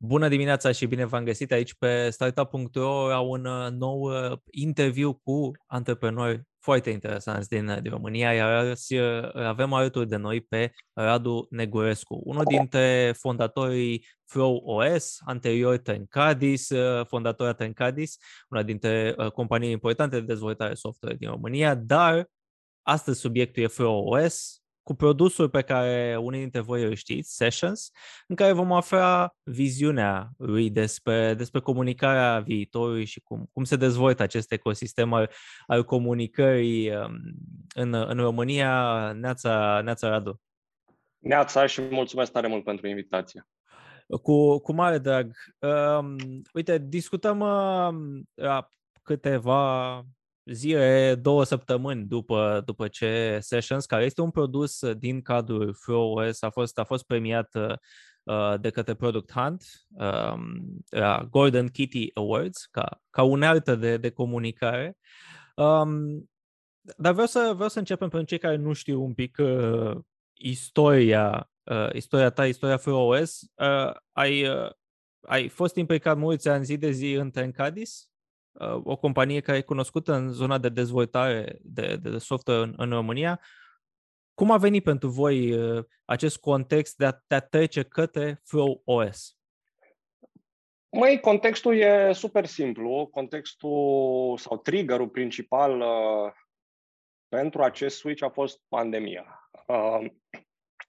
Bună dimineața și bine v-am găsit aici pe startup.ro la un uh, nou uh, interviu cu antreprenori foarte interesanți din, din România, iar azi uh, avem alături de noi pe Radu Negurescu, unul dintre fondatorii Flow OS, anterior Trencadis, fondatora Trencadis, una dintre companii importante de dezvoltare software din România, dar astăzi subiectul e Flow OS, cu produsul pe care unii dintre voi îl știți, Sessions, în care vom afla viziunea lui despre, despre comunicarea viitorului și cum, cum se dezvoltă acest ecosistem al, al comunicării um, în, în România. Neața, Neața Radu. Neața și mulțumesc tare mult pentru invitație. Cu, cu mare drag. Um, uite, discutăm uh, câteva zile, două săptămâni după, după ce Sessions, care este un produs din cadrul FlowOS, a fost, a fost premiat uh, de către Product Hunt um, la Golden Kitty Awards ca, ca unealtă de, de comunicare. Um, dar vreau să, vreau să începem pentru cei care nu știu un pic uh, istoria, uh, istoria ta, istoria FlowOS. Uh, ai, uh, ai fost implicat mulți ani zi de zi în Trencadis? Uh, o companie care e cunoscută în zona de dezvoltare de, de software în, în România. Cum a venit pentru voi uh, acest context de a, de a trece către Flow OS? Mai contextul e super simplu. Contextul sau triggerul principal uh, pentru acest switch a fost pandemia. Uh,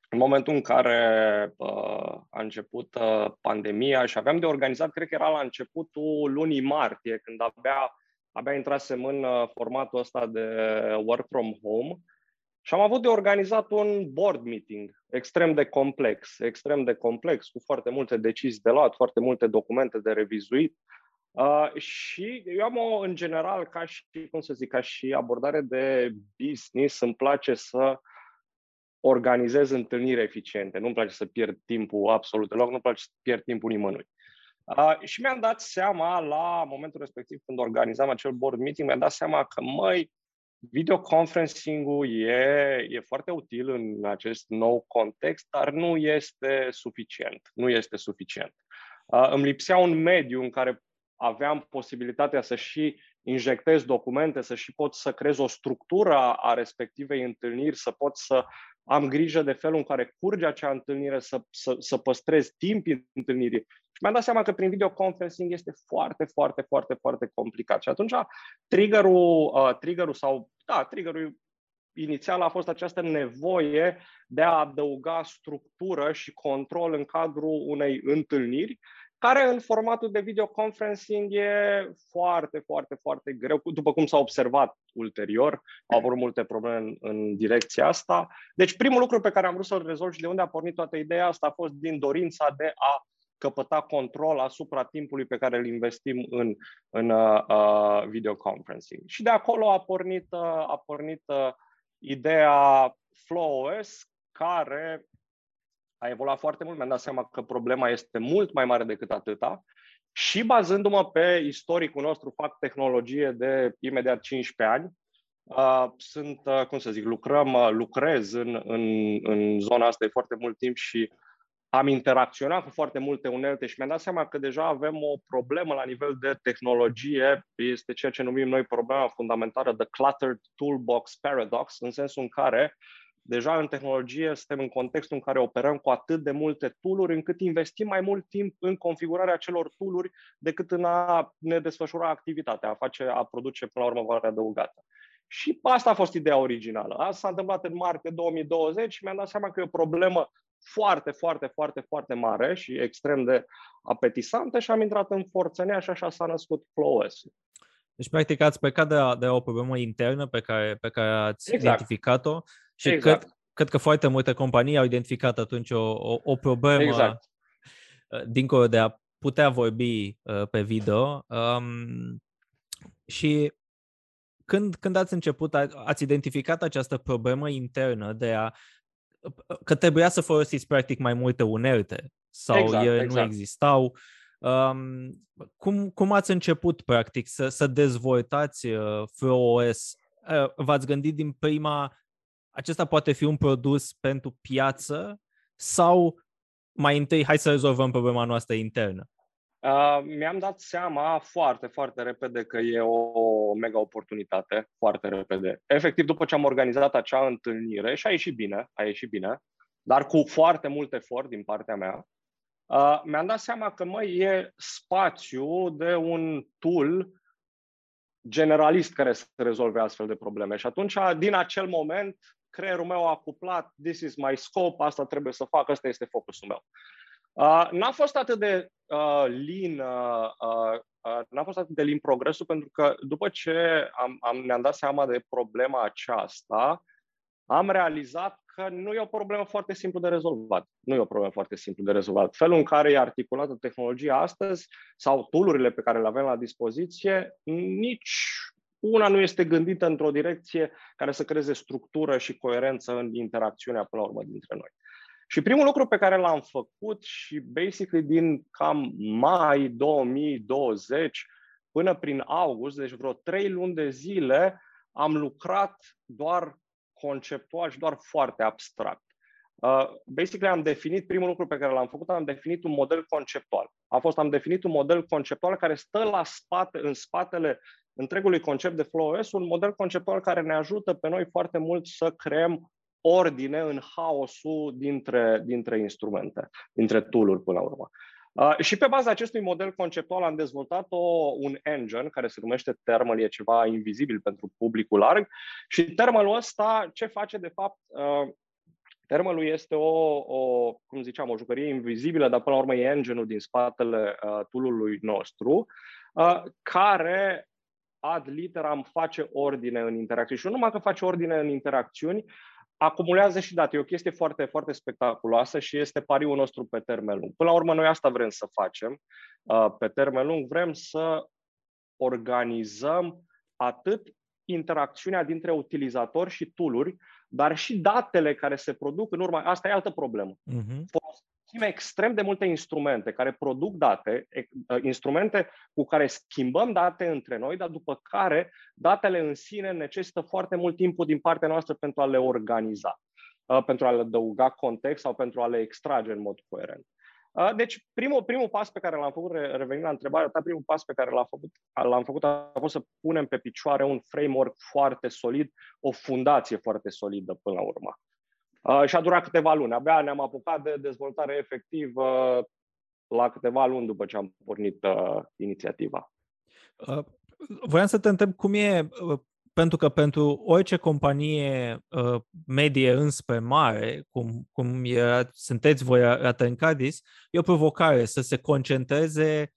în momentul în care uh, a început uh, pandemia și aveam de organizat, cred că era la începutul lunii martie, când abia, abia intrasem în uh, formatul ăsta de work from home și am avut de organizat un board meeting extrem de complex, extrem de complex, cu foarte multe decizii de luat, foarte multe documente de revizuit. Uh, și eu am o, în general, ca și, cum să zic, ca și abordare de business, îmi place să organizez întâlniri eficiente. Nu-mi place să pierd timpul absolut deloc, nu-mi place să pierd timpul nimănui. Uh, și mi-am dat seama la momentul respectiv când organizam acel board meeting, mi-am dat seama că, măi, videoconferencing-ul e, e foarte util în acest nou context, dar nu este suficient. Nu este suficient. Uh, îmi lipsea un mediu în care aveam posibilitatea să și injectez documente, să și pot să creez o structură a respectivei întâlniri, să pot să am grijă de felul în care curge acea întâlnire, să, să, să păstrez timp întâlnirii. Și mi-am dat seama că prin videoconferencing este foarte, foarte, foarte, foarte complicat. Și atunci triggerul, uh, triggerul sau, da, triggerul inițial a fost această nevoie de a adăuga structură și control în cadrul unei întâlniri care în formatul de videoconferencing e foarte, foarte, foarte greu, după cum s-a observat ulterior, au apărut multe probleme în, în direcția asta. Deci primul lucru pe care am vrut să-l rezolv și de unde a pornit toată ideea asta a fost din dorința de a căpăta control asupra timpului pe care îl investim în, în uh, uh videoconferencing. Și de acolo a pornit, uh, a pornit uh, ideea FlowOS, care a evoluat foarte mult, mi-am dat seama că problema este mult mai mare decât atâta. Și bazându-mă pe istoricul nostru, fac tehnologie de imediat 15 ani, Uh, sunt, uh, cum să zic, lucrăm, uh, lucrez în, în, în zona asta de foarte mult timp și am interacționat cu foarte multe unelte și mi-am dat seama că deja avem o problemă la nivel de tehnologie, este ceea ce numim noi problema fundamentală, the cluttered toolbox paradox, în sensul în care Deja în tehnologie suntem în contextul în care operăm cu atât de multe tooluri încât investim mai mult timp în configurarea celor tooluri decât în a ne desfășura activitatea, a, face, a produce până la urmă valoare adăugată. Și asta a fost ideea originală. Asta s-a întâmplat în martie 2020 și mi-am dat seama că e o problemă foarte, foarte, foarte, foarte mare și extrem de apetisantă și am intrat în forțănea și așa s-a născut FlowOS. Deci, practic, ați plecat de, de o problemă internă pe care, pe care ați exact. identificat-o și exact. cred, cred că foarte multe companii au identificat atunci o, o, o problemă exact. Uh, dincolo de a putea vorbi uh, pe video. Um, și când, când ați început, ați identificat această problemă internă de a că trebuia să folosiți practic mai multe unelte sau exact, ele exact. nu existau. Um, cum, cum ați început practic să, să dezvoltați uh, FreeOS? Uh, v-ați gândit din prima acesta poate fi un produs pentru piață sau mai întâi hai să rezolvăm problema noastră internă? Uh, mi-am dat seama foarte, foarte repede că e o mega oportunitate, foarte repede. Efectiv, după ce am organizat acea întâlnire, și a ieșit bine, a ieșit bine, dar cu foarte mult efort din partea mea, uh, mi-am dat seama că, măi, e spațiu de un tool generalist care să rezolve astfel de probleme. Și atunci, din acel moment, creierul meu a cuplat, this is my scope, asta trebuie să fac, asta este focusul meu. Uh, n-a fost atât de uh, lean, uh, uh, uh, n-a fost atât de lean progresul, pentru că după ce am, am, ne-am dat seama de problema aceasta, am realizat că nu e o problemă foarte simplu de rezolvat. Nu e o problemă foarte simplu de rezolvat. Felul în care e articulată tehnologia astăzi sau toolurile pe care le avem la dispoziție, nici una nu este gândită într-o direcție care să creeze structură și coerență în interacțiunea până la urmă dintre noi. Și primul lucru pe care l-am făcut și basically din cam mai 2020 până prin august, deci vreo trei luni de zile, am lucrat doar conceptual și doar foarte abstract. Uh, basically am definit, primul lucru pe care l-am făcut, am definit un model conceptual. A fost, am definit un model conceptual care stă la spate, în spatele întregului concept de FlowOS, un model conceptual care ne ajută pe noi foarte mult să creăm ordine în haosul dintre, dintre instrumente, dintre tool-uri până la urmă. Uh, și pe baza acestui model conceptual am dezvoltat o, un engine care se numește Thermal, e ceva invizibil pentru publicul larg și Thermalul ăsta ce face de fapt? Uh, Thermalul este o, o, cum ziceam, o jucărie invizibilă, dar până la urmă e engine-ul din spatele uh, tool-ului nostru, uh, care ad literam face ordine în interacțiuni. Și nu numai că face ordine în interacțiuni, acumulează și date. E o chestie foarte, foarte spectaculoasă și este pariul nostru pe termen lung. Până la urmă, noi asta vrem să facem. Uh, pe termen lung vrem să organizăm atât interacțiunea dintre utilizatori și tooluri, dar și datele care se produc în urma. Asta e altă problemă. Uh-huh folosim extrem de multe instrumente care produc date, ă, instrumente cu care schimbăm date între noi, dar după care datele în sine necesită foarte mult timp din partea noastră pentru a le organiza, ă, pentru a le adăuga context sau pentru a le extrage în mod coerent. Ă, deci, primul, primul pas pe care l-am făcut, revenind la întrebarea ta, primul pas pe care l-am făcut, l-am făcut a fost să punem pe picioare un framework foarte solid, o fundație foarte solidă până la urmă. Uh, și a durat câteva luni. Abia ne-am apucat de dezvoltare efectivă la câteva luni după ce am pornit uh, inițiativa. Uh, voiam să te întreb cum e, uh, pentru că pentru orice companie uh, medie înspre mare, cum, cum e, sunteți voi la Tencadis, e o provocare să se concentreze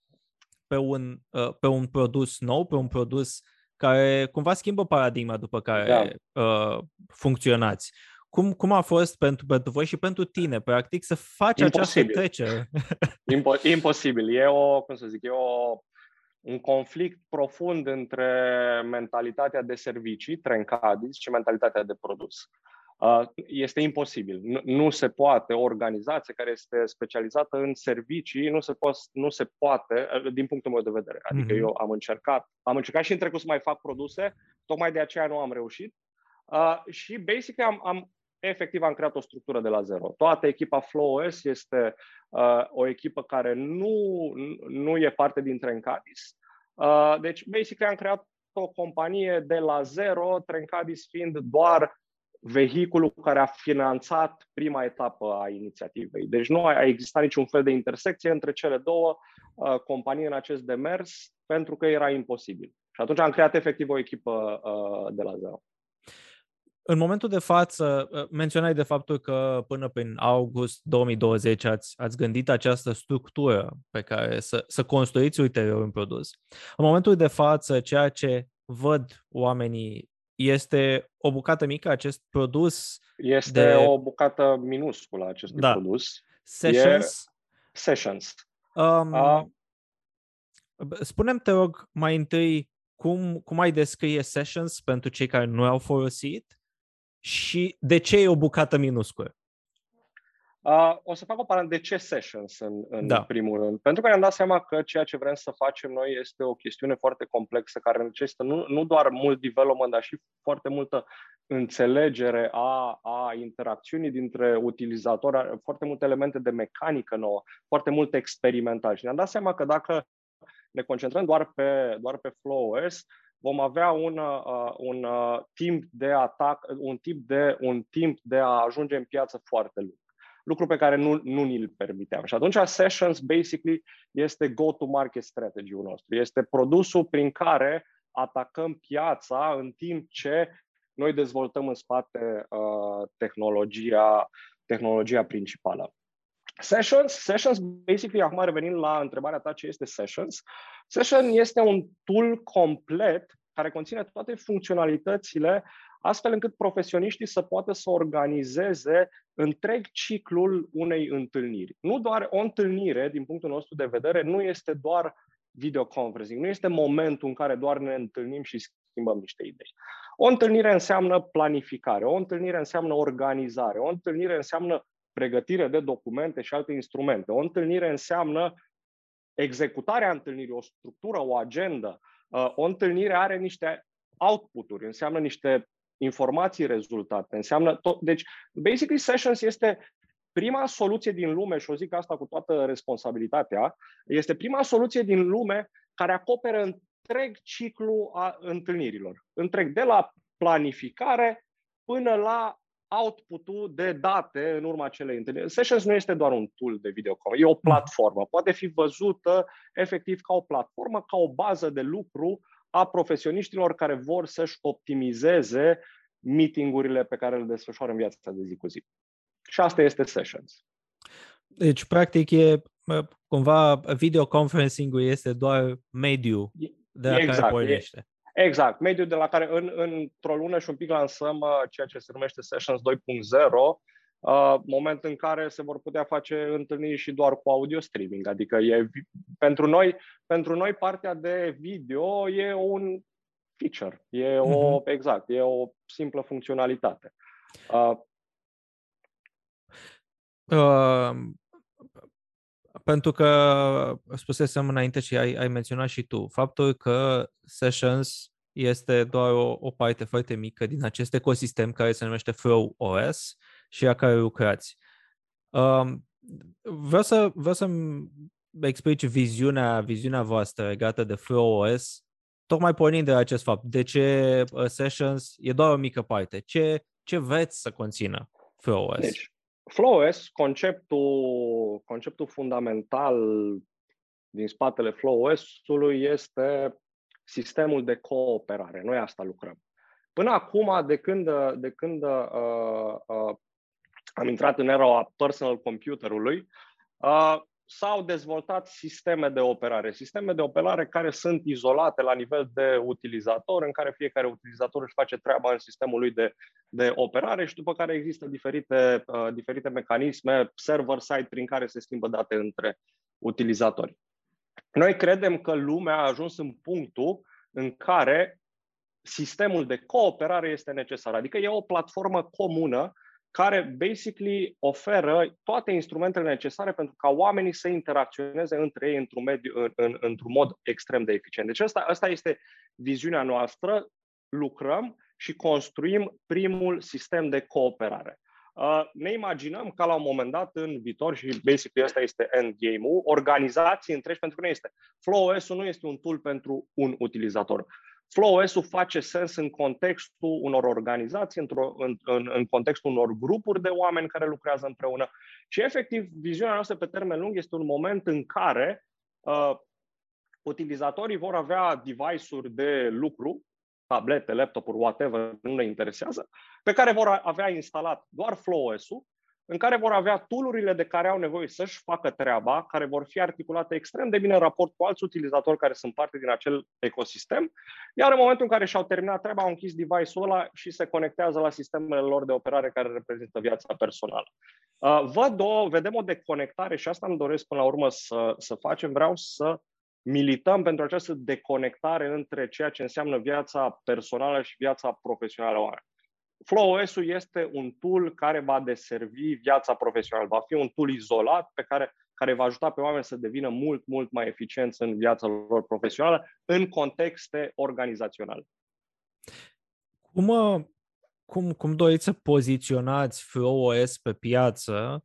pe un, uh, pe un produs nou, pe un produs care cumva schimbă paradigma după care da. uh, funcționați. Cum, cum a fost pentru, pentru voi și pentru tine, practic, să faci Imposibil. această trecere? Impo- imposibil. E o, cum să zic, e o, un conflict profund între mentalitatea de servicii, Trencadis, și mentalitatea de produs. Uh, este imposibil. Nu, nu se poate o organizație care este specializată în servicii, nu se, po- nu se poate, uh, din punctul meu de vedere. Adică mm-hmm. eu am încercat, am încercat și în trecut să mai fac produse, tocmai de aceea nu am reușit. Uh, și basic am, am efectiv am creat o structură de la zero. Toată echipa FlowOS este uh, o echipă care nu, nu e parte din Trencadis. Uh, deci, basically, am creat o companie de la zero, Trencadis fiind doar vehiculul care a finanțat prima etapă a inițiativei. Deci nu a existat niciun fel de intersecție între cele două uh, companii în acest demers, pentru că era imposibil. Și atunci am creat efectiv o echipă uh, de la zero. În momentul de față, ă, menționai de faptul că până prin august 2020 ați, ați gândit această structură pe care să, să construiți ulterior un produs. În momentul de față, ceea ce văd oamenii este o bucată mică, acest produs. Este de... o bucată minusculă acestui da. produs. Sessions. E... Sessions. Um, uh... Spunem, te rog, mai întâi cum, cum ai descrie Sessions pentru cei care nu au folosit și de ce e o bucată minusculă? Uh, o să fac o paranteză. De ce sessions în, în da. primul rând? Pentru că ne-am dat seama că ceea ce vrem să facem noi este o chestiune foarte complexă care necesită nu, nu doar mult development, dar și foarte multă înțelegere a, a interacțiunii dintre utilizatori, foarte multe elemente de mecanică nouă, foarte mult experimental. Și ne-am dat seama că dacă ne concentrăm doar pe, doar pe FlowOS, vom avea un, uh, un uh, timp de atac, un tip de, un timp de a ajunge în piață foarte lung lucru pe care nu, nu ni-l permiteam. Și atunci Sessions, basically, este go-to-market strategy-ul nostru. Este produsul prin care atacăm piața în timp ce noi dezvoltăm în spate uh, tehnologia, tehnologia principală. Sessions, Sessions, basically, acum revenind la întrebarea ta ce este Sessions, Session este un tool complet care conține toate funcționalitățile astfel încât profesioniștii să poată să organizeze întreg ciclul unei întâlniri. Nu doar o întâlnire, din punctul nostru de vedere, nu este doar videoconferencing, nu este momentul în care doar ne întâlnim și schimbăm niște idei. O întâlnire înseamnă planificare, o întâlnire înseamnă organizare, o întâlnire înseamnă pregătire de documente și alte instrumente, o întâlnire înseamnă executarea întâlnirii, o structură, o agendă. Uh, o întâlnire are niște output-uri, înseamnă niște informații rezultate, înseamnă tot. Deci, basically, Sessions este prima soluție din lume, și o zic asta cu toată responsabilitatea, este prima soluție din lume care acoperă întreg ciclu a întâlnirilor. Întreg, de la planificare până la output-ul de date în urma acelei întâlniri. Sessions nu este doar un tool de videocom, e o platformă. Poate fi văzută efectiv ca o platformă, ca o bază de lucru a profesioniștilor care vor să-și optimizeze meetingurile pe care le desfășoară în viața de zi cu zi. Și asta este Sessions. Deci, practic, e cumva videoconferencing-ul este doar mediu de la exact, care pornește. Exact, mediul de la care în, într-o lună și un pic lansăm uh, ceea ce se numește Sessions 2.0, uh, moment în care se vor putea face întâlniri și doar cu audio streaming. Adică e, pentru, noi, pentru noi partea de video e un feature, e o, uh-huh. exact, e o simplă funcționalitate. Uh, uh, pentru că spusesem înainte și ai, ai menționat și tu, faptul că Sessions este doar o, o parte foarte mică din acest ecosistem care se numește Flow OS și a care lucrați. Um, vreau, să, vreau să-mi explici viziunea, viziunea voastră legată de Flow OS, tocmai pornind de acest fapt. De ce uh, Sessions e doar o mică parte? Ce, ce vreți să conțină Flow OS? Deci, FlowOS, conceptul, conceptul fundamental din spatele FlowOS-ului este sistemul de cooperare. Noi asta lucrăm. Până acum, de când, de când uh, uh, am intrat în era personal computerului, uh, s-au dezvoltat sisteme de operare. Sisteme de operare care sunt izolate la nivel de utilizator, în care fiecare utilizator își face treaba în sistemul lui de, de operare și după care există diferite, uh, diferite mecanisme server-side prin care se schimbă date între utilizatori. Noi credem că lumea a ajuns în punctul în care sistemul de cooperare este necesar. Adică e o platformă comună care basically oferă toate instrumentele necesare pentru ca oamenii să interacționeze între ei într-un, mediu, în, în, într-un mod extrem de eficient. Deci asta, asta este viziunea noastră, lucrăm și construim primul sistem de cooperare. Uh, ne imaginăm ca la un moment dat în viitor, și basically asta este endgame-ul, organizații întregi, pentru că nu este. FlowOS-ul nu este un tool pentru un utilizator. FlowOS-ul face sens în contextul unor organizații, în, în, în contextul unor grupuri de oameni care lucrează împreună. Și efectiv viziunea noastră pe termen lung este un moment în care uh, utilizatorii vor avea device-uri de lucru, tablete, laptopuri, whatever, nu ne interesează, pe care vor avea instalat doar FlowOS-ul în care vor avea tool de care au nevoie să-și facă treaba, care vor fi articulate extrem de bine în raport cu alți utilizatori care sunt parte din acel ecosistem, iar în momentul în care și-au terminat treaba, au închis device-ul ăla și se conectează la sistemele lor de operare care reprezintă viața personală. Uh, văd o, vedem o deconectare și asta îmi doresc până la urmă să, să facem. Vreau să milităm pentru această deconectare între ceea ce înseamnă viața personală și viața profesională a oamenilor FlowOS-ul este un tool care va deservi viața profesională, va fi un tool izolat pe care, care va ajuta pe oameni să devină mult, mult mai eficienți în viața lor profesională în contexte organizaționale. Cum, uh, cum, cum doriți să poziționați FlowOS pe piață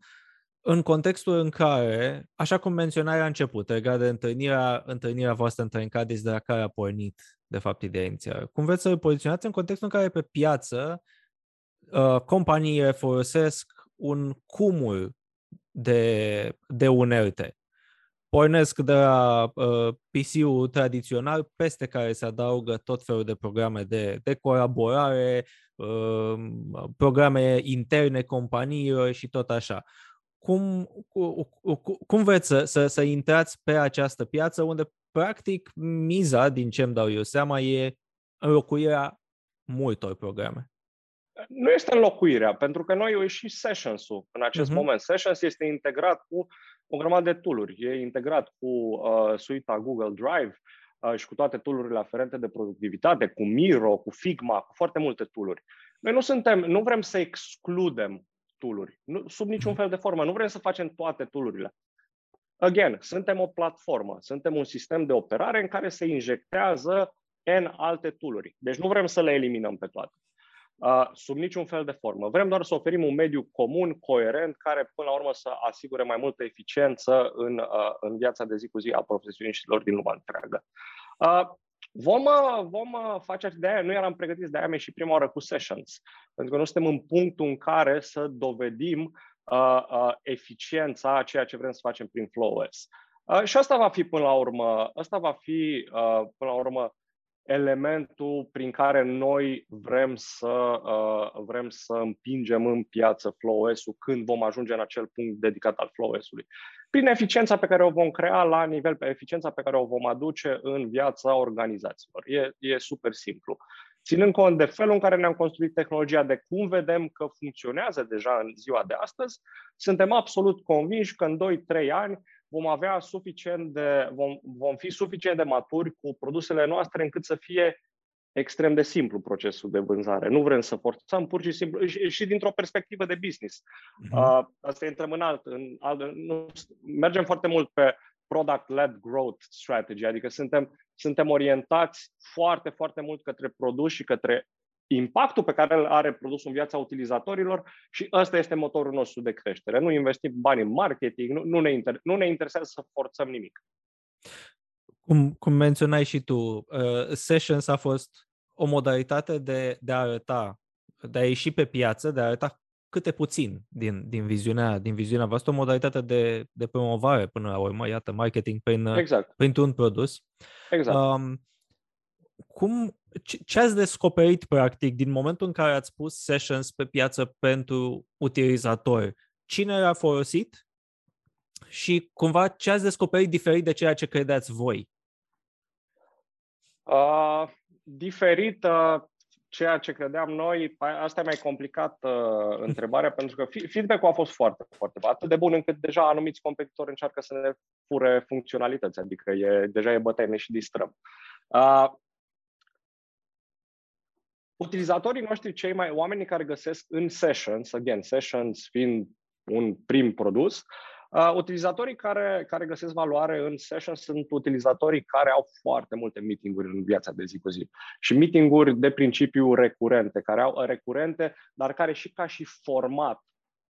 în contextul în care, așa cum menționai la început, legat de întâlnirea, întâlnirea voastră între Encadis de la care a pornit, de fapt, ideea inițială, cum vreți să îl poziționați în contextul în care pe piață uh, companiile folosesc un cumul de, de unelte. Pornesc de la uh, PC-ul tradițional, peste care se adaugă tot felul de programe de, de colaborare, uh, programe interne companiilor și tot așa cum, cum vreți să, să, să intrați pe această piață unde, practic, miza, din ce îmi dau eu seama, e înlocuirea multor programe? Nu este înlocuirea, pentru că noi e și Sessions-ul în acest uh-huh. moment. Sessions este integrat cu o grămadă de tooluri. E integrat cu uh, suita Google Drive uh, și cu toate toolurile aferente de productivitate, cu Miro, cu Figma, cu foarte multe tooluri. Noi nu suntem, nu vrem să excludem tooluri. Nu, sub niciun fel de formă. Nu vrem să facem toate toolurile. Again, suntem o platformă, suntem un sistem de operare în care se injectează N alte tooluri. Deci nu vrem să le eliminăm pe toate. Uh, sub niciun fel de formă. Vrem doar să oferim un mediu comun, coerent, care până la urmă să asigure mai multă eficiență în, uh, în viața de zi cu zi a profesioniștilor din lumea întreagă. Uh, Vom, uh, vom uh, face de aia, nu eram pregătiți de aia și prima oară cu sessions, pentru că nu suntem în punctul în care să dovedim uh, uh, eficiența a ceea ce vrem să facem prin FlowOS. Uh, și asta va fi până la urmă, asta va fi uh, până la urmă elementul prin care noi vrem să, uh, vrem să împingem în piață FlowOS-ul când vom ajunge în acel punct dedicat al FlowOS-ului prin eficiența pe care o vom crea la nivel, pe eficiența pe care o vom aduce în viața organizațiilor. E, e super simplu. Ținând cont de felul în care ne-am construit tehnologia, de cum vedem că funcționează deja în ziua de astăzi, suntem absolut convinși că în 2-3 ani vom avea suficient de, vom, vom fi suficient de maturi cu produsele noastre încât să fie extrem de simplu procesul de vânzare. Nu vrem să forțăm, pur și simplu, și, și dintr-o perspectivă de business. Uh-huh. Uh, asta intrăm în alt, în alt nu, mergem foarte mult pe product-led growth strategy, adică suntem, suntem orientați foarte, foarte mult către produs și către impactul pe care îl are produsul în viața utilizatorilor și ăsta este motorul nostru de creștere. Nu investim bani în marketing, nu, nu, ne, inter, nu ne interesează să forțăm nimic. Cum, cum menționai și tu, uh, Sessions a fost o modalitate de, de a arăta, de a ieși pe piață, de a arăta câte puțin din, din, viziunea, din viziunea voastră, o modalitate de, de promovare până la urmă, iată, marketing prin, exact. printr-un produs. Exact. Um, cum, ce, ce ați descoperit, practic, din momentul în care ați pus sessions pe piață pentru utilizatori? Cine l-a folosit și cumva ce ați descoperit diferit de ceea ce credeți voi? Uh, diferit uh, ceea ce credeam noi, asta e mai complicat uh, întrebarea, pentru că feedback-ul a fost foarte, foarte bun, atât de bun încât deja anumiți competitori încearcă să ne fure funcționalități, adică e, deja e bătaie, ne și distrăm. Uh, utilizatorii noștri, cei mai oamenii care găsesc în sessions, again, sessions fiind un prim produs, Uh, utilizatorii care, care găsesc valoare în session sunt utilizatorii care au foarte multe meeting-uri în viața de zi cu zi. Și meeting-uri de principiu recurente, care au recurente, dar care și ca și format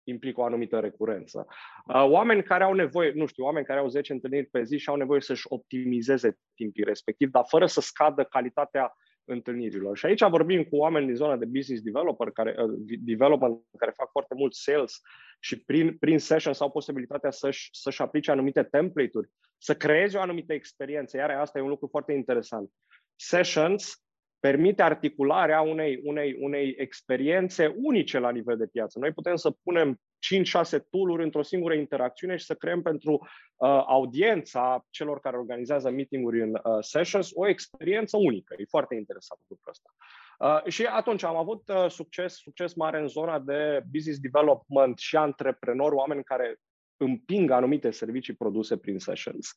implică o anumită recurență. Uh, oameni care au nevoie, nu știu, oameni care au 10 întâlniri pe zi și au nevoie să-și optimizeze timpii respectiv, dar fără să scadă calitatea întâlnirilor. Și aici vorbim cu oameni din zona de business developer, care, uh, development, care fac foarte mult sales și prin, prin sessions au posibilitatea să-și, să-și aplice anumite template-uri, să creeze o anumită experiență. Iar asta e un lucru foarte interesant. Sessions permite articularea unei, unei, unei experiențe unice la nivel de piață. Noi putem să punem 5-6 tool-uri într-o singură interacțiune și să creăm pentru uh, audiența celor care organizează meeting-uri în uh, sessions o experiență unică. E foarte interesant lucrul ăsta. Uh, și atunci am avut uh, succes, succes mare în zona de business development și antreprenori, oameni care împing anumite servicii produse prin sessions.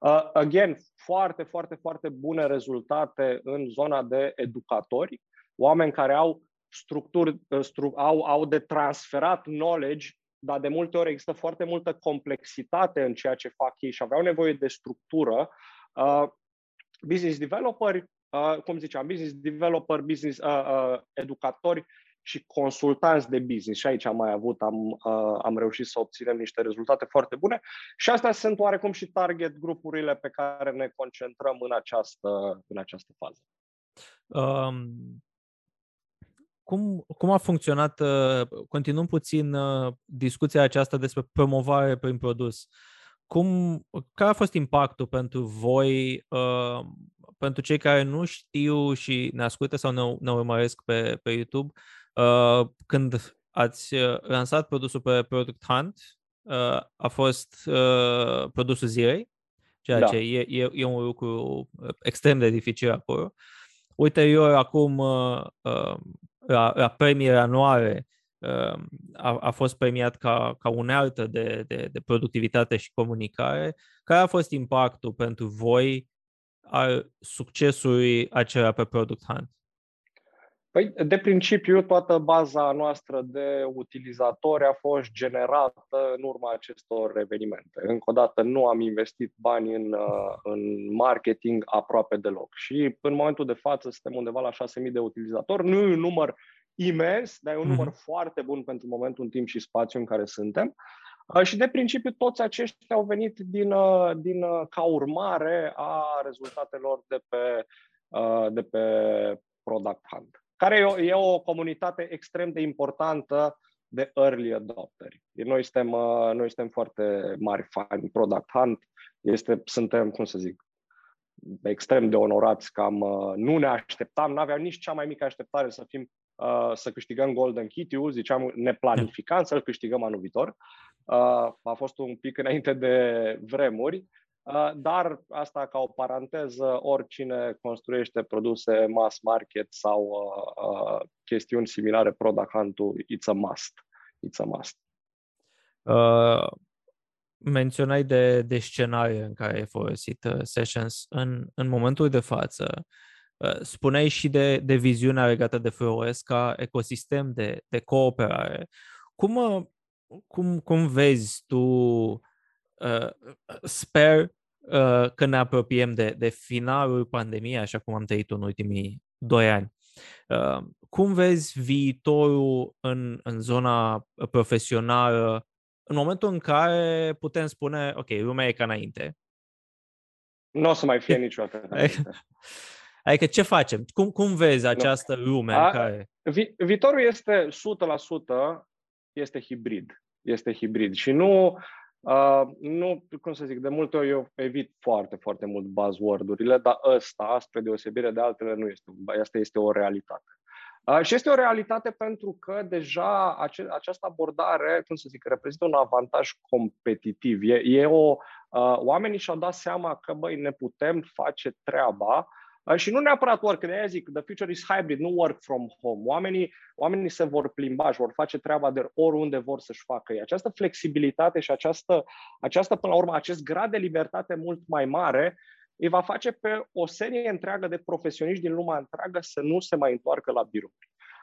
Uh, again, foarte, foarte, foarte bune rezultate în zona de educatori, oameni care au structuri, stru, au, au de transferat knowledge, dar de multe ori există foarte multă complexitate în ceea ce fac ei și aveau nevoie de structură. Uh, business developer, uh, cum ziceam, business developer, business uh, uh, educatori și consultanți de business. Și aici am mai avut, am, uh, am reușit să obținem niște rezultate foarte bune. Și astea sunt oarecum și target grupurile pe care ne concentrăm în această, în această fază. Um, cum, cum a funcționat, uh, continuăm puțin uh, discuția aceasta despre promovare prin produs. Cum, care a fost impactul pentru voi, uh, pentru cei care nu știu și ne ascultă sau ne, ne urmăresc pe, pe YouTube, uh, când ați uh, lansat produsul pe Product Hunt, uh, a fost uh, produsul zilei, ceea da. ce e, e, e un lucru extrem de dificil acolo. Ulterior, acum, uh, uh, la, la premiile anuale, uh, a, a fost premiat ca, ca unealtă de, de, de productivitate și comunicare. Care a fost impactul pentru voi al succesului acela pe Product Hunt? Păi, de principiu, toată baza noastră de utilizatori a fost generată în urma acestor evenimente. Încă o dată, nu am investit bani în, uh, în marketing aproape deloc. Și în momentul de față suntem undeva la 6.000 de utilizatori. Nu e un număr imens, dar e un mm-hmm. număr foarte bun pentru momentul în timp și spațiu în care suntem. Uh, și de principiu toți aceștia au venit din, uh, din, ca urmare a rezultatelor de pe, de pe Product Hunt care e o, e o comunitate extrem de importantă de early adopteri. Noi suntem, uh, noi suntem foarte mari fani. Product Hunt este, suntem, cum să zic, extrem de onorați că am, uh, nu ne așteptam, nu aveam nici cea mai mică așteptare să fim uh, să câștigăm Golden Kitty, ziceam, ne planificam să-l câștigăm anul viitor. A fost un pic înainte de vremuri, Uh, dar asta ca o paranteză, oricine construiește produse mass market sau uh, uh, chestiuni similare product hunt it's a must. It's a must. Uh, menționai de, de scenarii în care ai folosit uh, sessions în, în momentul de față. Uh, spuneai și de, de viziunea legată de FOS ca ecosistem de, de cooperare. Cum, uh, cum, cum vezi tu Uh, sper uh, că ne apropiem de, de finalul pandemiei, așa cum am trăit în ultimii doi ani. Uh, cum vezi viitorul în, în zona profesională în momentul în care putem spune, ok, lumea e ca înainte? Nu o să mai fie niciodată. Adică ce facem? Cum, cum vezi această lume A, în care... Vi, viitorul este 100% este hibrid. Este hibrid și nu Uh, nu, cum să zic, de multe ori eu evit foarte, foarte mult buzzword-urile, dar ăsta, spre deosebire de altele, nu este. Asta este o realitate. Uh, și este o realitate pentru că deja ace- această abordare, cum să zic, reprezintă un avantaj competitiv. E, e o, uh, oamenii și-au dat seama că, băi, ne putem face treaba și nu neapărat work, de aia zic, the future is hybrid, nu work from home. Oamenii, oamenii se vor plimba și vor face treaba de oriunde vor să-și facă ei. Această flexibilitate și această, această, până la urmă, acest grad de libertate mult mai mare îi va face pe o serie întreagă de profesioniști din lumea întreagă să nu se mai întoarcă la birou.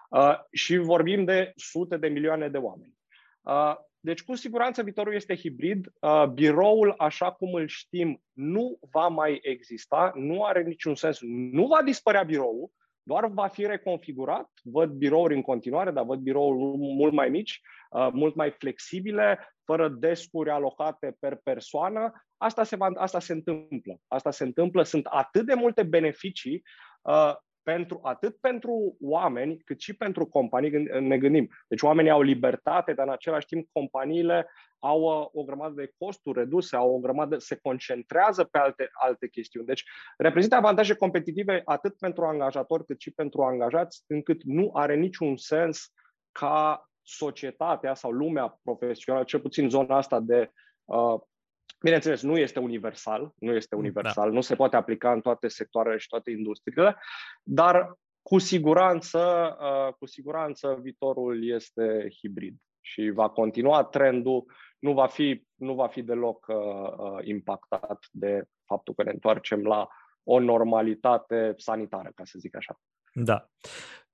Uh, și vorbim de sute de milioane de oameni. Uh, deci, cu siguranță, viitorul este hibrid. Uh, biroul, așa cum îl știm, nu va mai exista, nu are niciun sens. Nu va dispărea biroul, doar va fi reconfigurat. Văd birouri în continuare, dar văd birouri mult mai mici, uh, mult mai flexibile, fără descuri alocate per persoană. Asta se, va, asta se întâmplă. Asta se întâmplă. Sunt atât de multe beneficii uh, pentru, atât pentru oameni, cât și pentru companii, ne gândim. Deci oamenii au libertate, dar în același timp companiile au uh, o grămadă de costuri reduse, au o grămadă, se concentrează pe alte, alte chestiuni. Deci reprezintă avantaje competitive atât pentru angajatori cât și pentru angajați, încât nu are niciun sens ca societatea sau lumea profesională, cel puțin zona asta de uh, Bineînțeles, nu este universal, nu este da. universal, da. nu se poate aplica în toate sectoarele și toate industriile, dar cu siguranță, uh, cu siguranță viitorul este hibrid și va continua trendul, nu va fi, nu va fi deloc uh, uh, impactat de faptul că ne întoarcem la o normalitate sanitară, ca să zic așa. Da.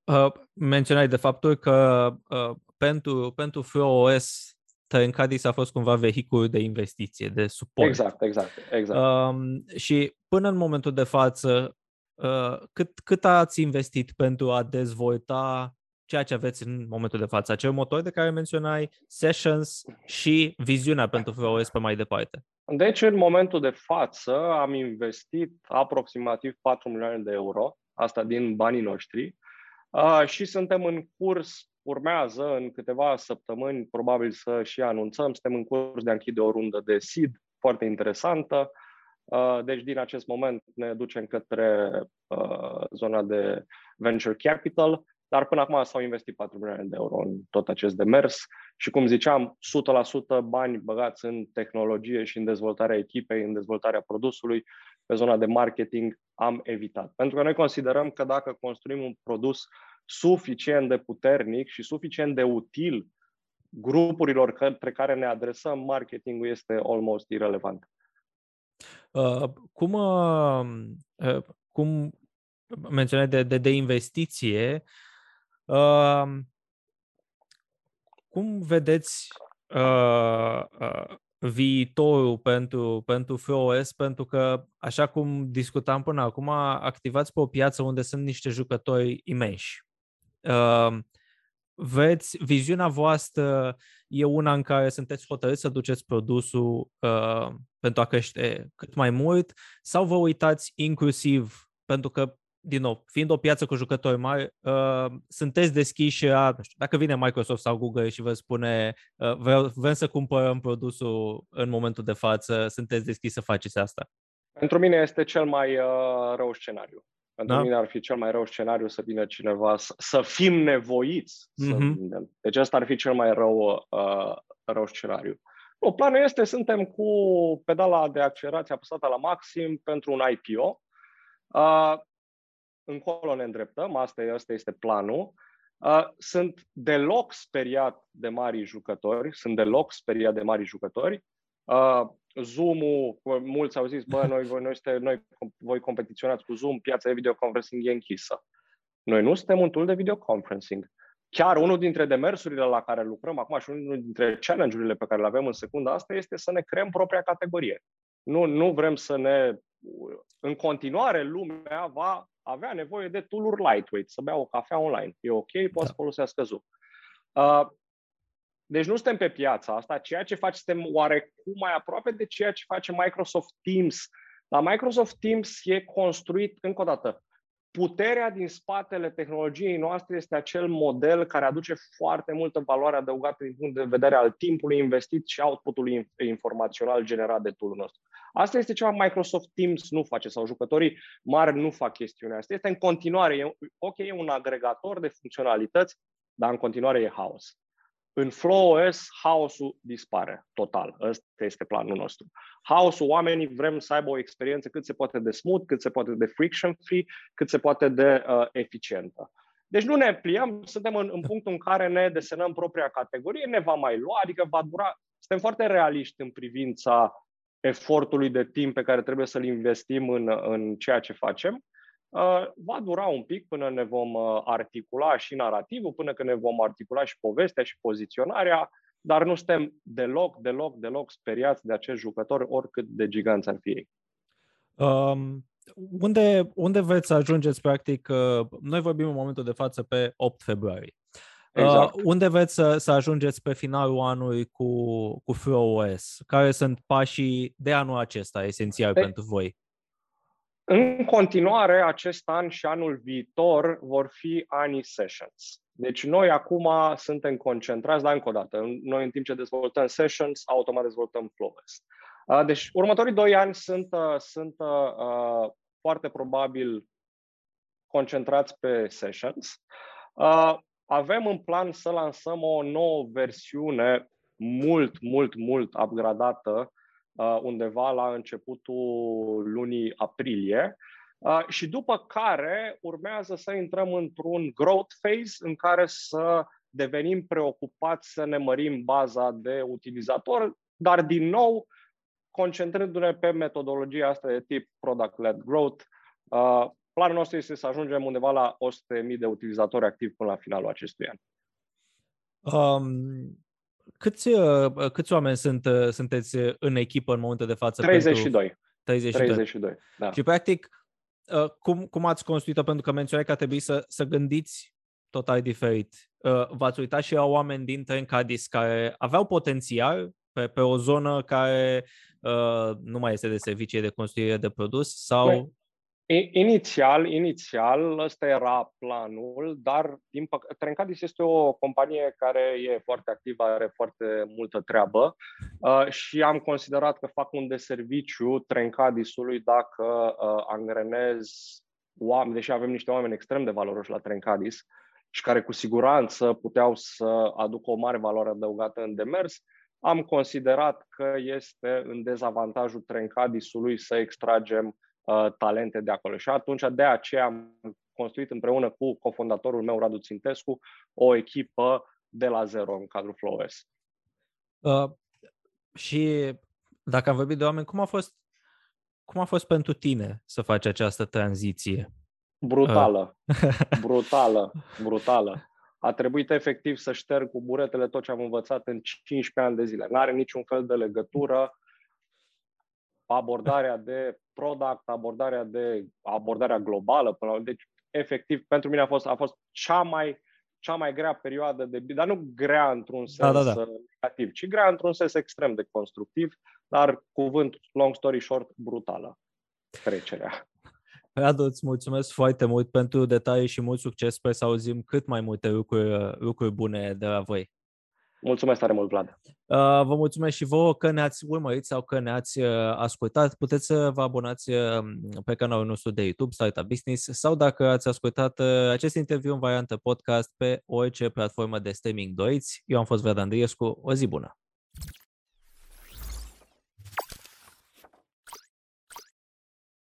Uh, menționai de faptul că uh, pentru, pentru FreeOS Trendcadis a fost cumva vehicul de investiție, de suport. Exact, exact. exact. Um, și până în momentul de față, uh, cât, cât ați investit pentru a dezvolta ceea ce aveți în momentul de față, acel motor de care menționai, sessions și viziunea pentru FreeOS pe mai departe? Deci, în momentul de față, am investit aproximativ 4 milioane de euro, asta din banii noștri, uh, și suntem în curs, urmează în câteva săptămâni, probabil să și anunțăm, suntem în curs de a închide o rundă de seed foarte interesantă. Uh, deci, din acest moment ne ducem către uh, zona de venture capital dar până acum s-au investit 4 milioane de euro în tot acest demers și, cum ziceam, 100% bani băgați în tehnologie și în dezvoltarea echipei, în dezvoltarea produsului, pe zona de marketing am evitat. Pentru că noi considerăm că dacă construim un produs suficient de puternic și suficient de util grupurilor către care ne adresăm, marketingul este almost irrelevant. Uh, cum, uh, uh, cum menționai de, de, de investiție, Uh, cum vedeți uh, uh, viitorul pentru, pentru FOS? Pentru că, așa cum discutam până acum, activați pe o piață unde sunt niște jucători imensi. Uh, veți, viziunea voastră e una în care sunteți hotărâți să duceți produsul uh, pentru a crește cât mai mult sau vă uitați inclusiv pentru că din nou, fiind o piață cu jucători mari, uh, sunteți deschiși a, nu știu, dacă vine Microsoft sau Google și vă spune uh, vreau, vrem să cumpărăm produsul în momentul de față, sunteți deschiși să faceți asta? Pentru mine este cel mai uh, rău scenariu. Pentru da? mine ar fi cel mai rău scenariu să vină cineva, să, să fim nevoiți mm-hmm. să mhm. vindem. Deci asta ar fi cel mai rău, uh, rău scenariu. Nu, planul este, suntem cu pedala de accelerație apăsată la maxim pentru un IPO. Uh, încolo ne îndreptăm, asta, asta este planul. Uh, sunt deloc speriat de mari jucători, sunt deloc speriat de mari jucători. Uh, Zoom-ul, mulți au zis, bă, noi, voi, noi, este, noi voi competiționați cu Zoom, piața de videoconferencing e închisă. Noi nu suntem un tool de videoconferencing. Chiar unul dintre demersurile la care lucrăm acum și unul dintre challenge-urile pe care le avem în secunda asta este să ne creăm propria categorie. Nu, nu vrem să ne... În continuare, lumea va avea nevoie de tool-uri lightweight, să bea o cafea online. E ok, poate da. să folosească Zoom. Uh, deci nu suntem pe piața asta, ceea ce face suntem oarecum mai aproape de ceea ce face Microsoft Teams. La Microsoft Teams e construit, încă o dată, puterea din spatele tehnologiei noastre este acel model care aduce foarte multă valoare adăugată din punct de vedere al timpului investit și outputului informațional generat de tool nostru. Asta este ceva Microsoft Teams nu face sau jucătorii mari nu fac chestiunea asta. Este în continuare, e, ok, e un agregator de funcționalități, dar în continuare e haos. În FlowOS, haosul dispare total. Ăsta este planul nostru. Haosul, oamenii vrem să aibă o experiență cât se poate de smooth, cât se poate de friction-free, cât se poate de uh, eficientă. Deci nu ne pliem, suntem în, în punctul în care ne desenăm propria categorie, ne va mai lua, adică va dura. Suntem foarte realiști în privința efortului de timp pe care trebuie să-l investim în, în ceea ce facem. Uh, va dura un pic până ne vom uh, articula și narativul, până când ne vom articula și povestea și poziționarea, dar nu suntem deloc, deloc, deloc speriați de acești jucători, oricât de giganți ar fi ei. Um, unde, unde veți să ajungeți, practic, uh, noi vorbim în momentul de față pe 8 februarie. Exact. Uh, unde veți să, să ajungeți pe finalul anului cu, cu FreeOS? Care sunt pașii de anul acesta esențial pentru voi? În continuare, acest an și anul viitor vor fi anii sessions. Deci noi acum suntem concentrați, dar încă o dată, noi în timp ce dezvoltăm sessions, automat dezvoltăm FlowOS. Uh, deci următorii doi ani sunt, uh, sunt uh, foarte probabil concentrați pe sessions. Uh, avem în plan să lansăm o nouă versiune mult, mult, mult upgradată uh, undeva la începutul lunii aprilie uh, și după care urmează să intrăm într-un growth phase în care să devenim preocupați să ne mărim baza de utilizator, dar din nou concentrându-ne pe metodologia asta de tip product-led growth, uh, planul nostru este să ajungem undeva la 100.000 de utilizatori activi până la finalul acestui an. Um, câți, uh, câți oameni sunt, uh, sunteți în echipă în momentul de față? 32. Pentru... 32. 32, da. Și practic, uh, cum, cum ați construit-o? Pentru că menționai că a trebuit să, să gândiți total diferit. V-ați uitat și la oameni din Trencadis care aveau potențial pe, pe o zonă care uh, nu mai este de servicii de construire de produs sau... Păi, Inițial, inițial, ăsta era planul, dar din păc- Trencadis este o companie care e foarte activă, are foarte multă treabă. Uh, și am considerat că fac un deserviciu Trencadisului dacă uh, angrenez oameni, deși avem niște oameni extrem de valoroși la Trencadis și care cu siguranță puteau să aducă o mare valoare adăugată în demers, am considerat că este în dezavantajul Trencadisului să extragem Uh, talente de acolo. Și atunci de aceea am construit împreună cu cofondatorul meu, Radu Țintescu, o echipă de la zero în cadrul FlowS. Uh, și dacă am vorbit de oameni, cum a fost cum a fost pentru tine să faci această tranziție? Brutală, uh. brutală, brutală. A trebuit efectiv să șterg cu buretele tot ce am învățat în 15 ani de zile. N-are niciun fel de legătură abordarea de product, abordarea de abordarea globală, până la, deci efectiv pentru mine a fost, a fost cea mai cea mai grea perioadă de dar nu grea într-un sens da, da, da. negativ, ci grea într-un sens extrem de constructiv, dar cuvânt long story short brutală trecerea. Radu, îți mulțumesc foarte mult pentru detalii și mult succes. Sper să auzim cât mai multe lucruri, lucruri bune de la voi. Mulțumesc tare mult, Vlad. Uh, vă mulțumesc și vouă că ne-ați urmărit sau că ne-ați uh, ascultat. Puteți să vă abonați uh, pe canalul nostru de YouTube, Startup Business, sau dacă ați ascultat acest interviu în variantă podcast pe orice platformă de streaming doriți. Eu am fost Vlad Andriescu. O zi bună!